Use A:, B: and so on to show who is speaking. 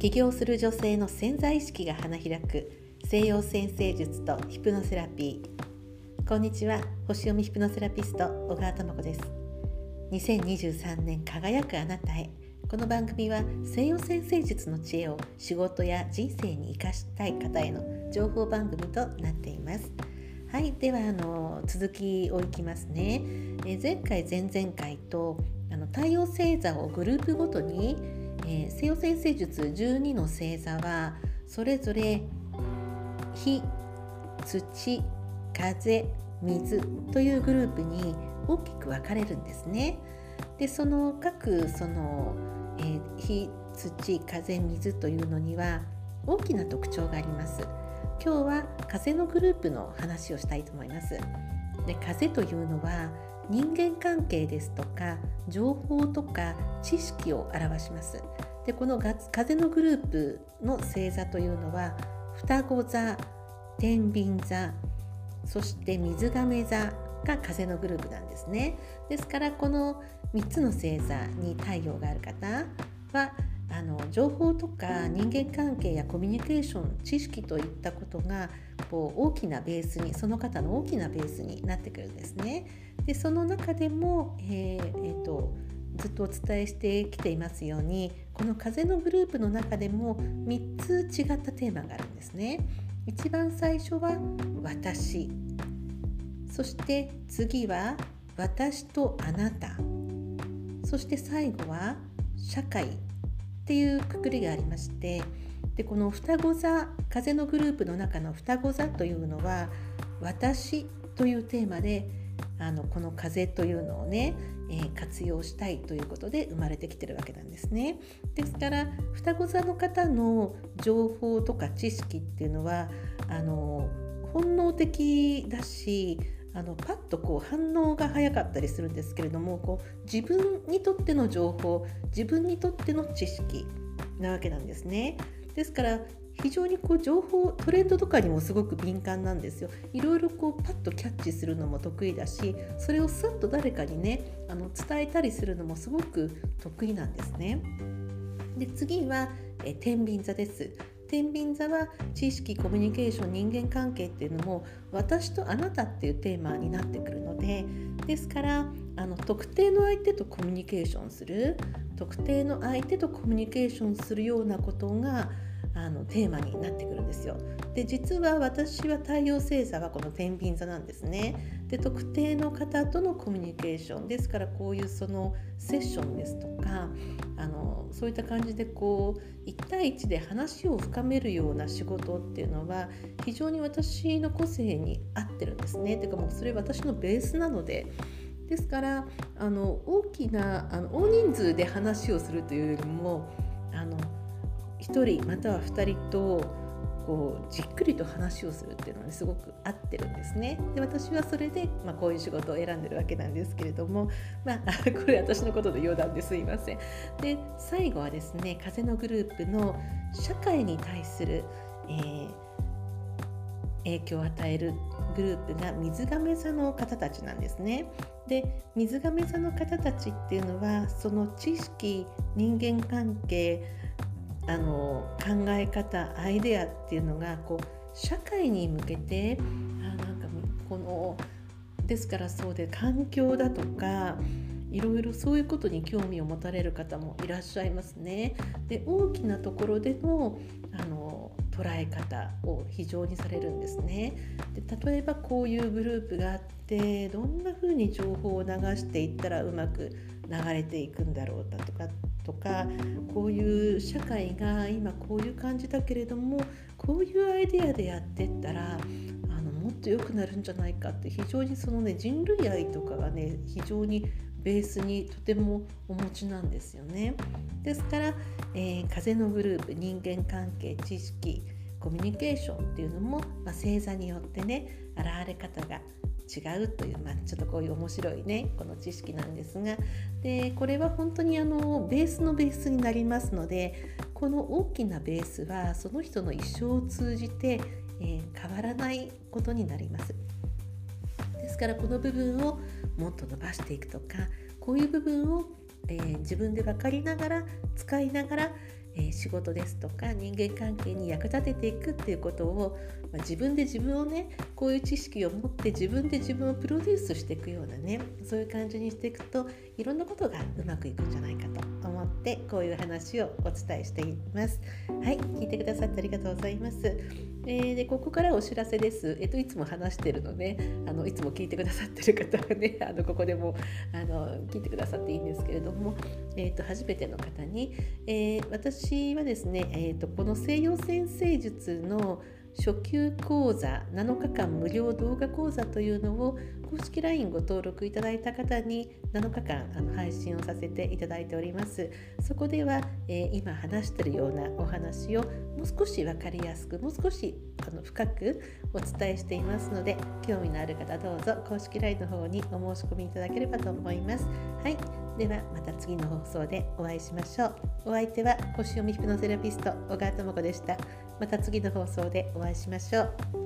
A: 起業する女性の潜在意識が花開く西洋先生術とヒプノセラピー。こんにちは。星読みヒプノセラピスト小川智子です。2023年輝くあなたへ。この番組は西洋先生術の知恵を仕事や人生に生かしたい方への情報番組となっています。はい。ではあの続きをいきますね。え前回前々回とあの太陽星座をグループごとにえー、西洋先生術12の星座はそれぞれ火土風水というグループに大きく分かれるんですね。でその各その、えー、火土風水というのには大きな特徴があります。今日は風のグループの話をしたいと思います。で風というのは人間関係ですとか情報とか知識を表します。でこの風のグループの星座というのは双子座天秤座そして水亀座が風のグループなんですね。ですからこの3つの星座に太陽がある方はあの情報とか人間関係やコミュニケーション知識といったことがこう大きなベースにその方の大きなベースになってくるんですね。でその中でも、えーえーと、ずっとお伝えしてきていますようにこの風のグループの中でも3つ違ったテーマがあるんですね。一番最初は私そして次は私とあなたそして最後は社会っていうくくりがありましてでこの双子座風のグループの中の双子座というのは私というテーマであのこの風というのをね、えー、活用したいということで生まれてきてるわけなんですね。ですから双子座の方の情報とか知識っていうのはあの本能的だしあのパッとこう反応が早かったりするんですけれどもこう自分にとっての情報自分にとっての知識なわけなんですね。ですから非常にこう情報トレンドとかにもすごく敏感なんですよ。いろいろこうパッとキャッチするのも得意だしそれをスッと誰かにねあの伝えたりするのもすごく得意なんですね。で次はえ天秤座です。天秤座は知識コミュニケーション人間関係っていうのも私とあなたっていうテーマになってくるのでですからあの特定の相手とコミュニケーションする特定の相手とコミュニケーションするようなことがあのテーマになってくるんですよ。で実は私は太陽星座はこの天秤座なんですね。で特定の方とのコミュニケーションですからこういうそのセッションですとかあのそういった感じでこう1対1で話を深めるような仕事っていうのは非常に私の個性に合ってるんですね。ていうかもうそれ私のベースなので。ですからあの大きなあの大人数で話をするというよりもあの1人または2人とこうじっくりと話をするっていうのにすごく合ってるんですね。で私はそれで、まあ、こういう仕事を選んでるわけなんですけれども、まあ、これ私のことで余談ですいません。で最後はですね風のグループの社会に対する、えー、影響を与えるグループが水亀座の方たちなんですね。で水亀座の方たちっていうのはその知識人間関係あの考え方アイデアっていうのがこう社会に向けてあなんかこのですからそうで環境だとかいろいろそういうことに興味を持たれる方もいらっしゃいますね。で大きなところでのあの捉え方を非常にされるんですね。で例えばこういうグループがあってどんな風に情報を流していったらうまく流れていくんだろうだとかとかこういう社会が今こういう感じだけれどもこういうアイデアでやってったらあのもっと良くなるんじゃないかって非常にそのね人類愛とかがね非常にベースにとてもお持ちなんですよね。ですから、えー、風のグループ人間関係知識コミュニケーションっていうのも、まあ、星座によってね現れ方が違うという、まあ、ちょっとこういう面白いねこの知識なんですがでこれは本当にあのベースのベースになりますのでこの大きなベースはその人の一生を通じて、えー、変わらないことになります。ですからこの部分をもっと伸ばしていくとかこういう部分を、えー、自分で分かりながら使いながら、え、仕事ですとか人間関係に役立てていくっていうことを、ま、自分で自分をねこういう知識を持って自分で自分をプロデュースしていくようなねそういう感じにしていくといろんなことがうまくいくんじゃないかと思ってこういう話をお伝えしています。はい聞いてくださってありがとうございます。えー、でここからお知らせです。えっといつも話してるので、あのいつも聞いてくださってる方はね あのここでもあの聞いてくださっていいんですけれども、えーと、初めての方に、えー、私はですね、えーと、この西洋先生術の初級講座7日間無料動画講座というのを公式 LINE ご登録いただいた方に7日間あの配信をさせていただいております。そこでは、え、今話してるようなお話をもう少し分かりやすくもう少しあの深くお伝えしていますので興味のある方どうぞ公式 LINE の方にお申し込みいただければと思います。はい。ではまた次の放送でお会いしましょう。お相手は星読みヒプノセラピスト小川智子でした。また次の放送でお会いしましょう。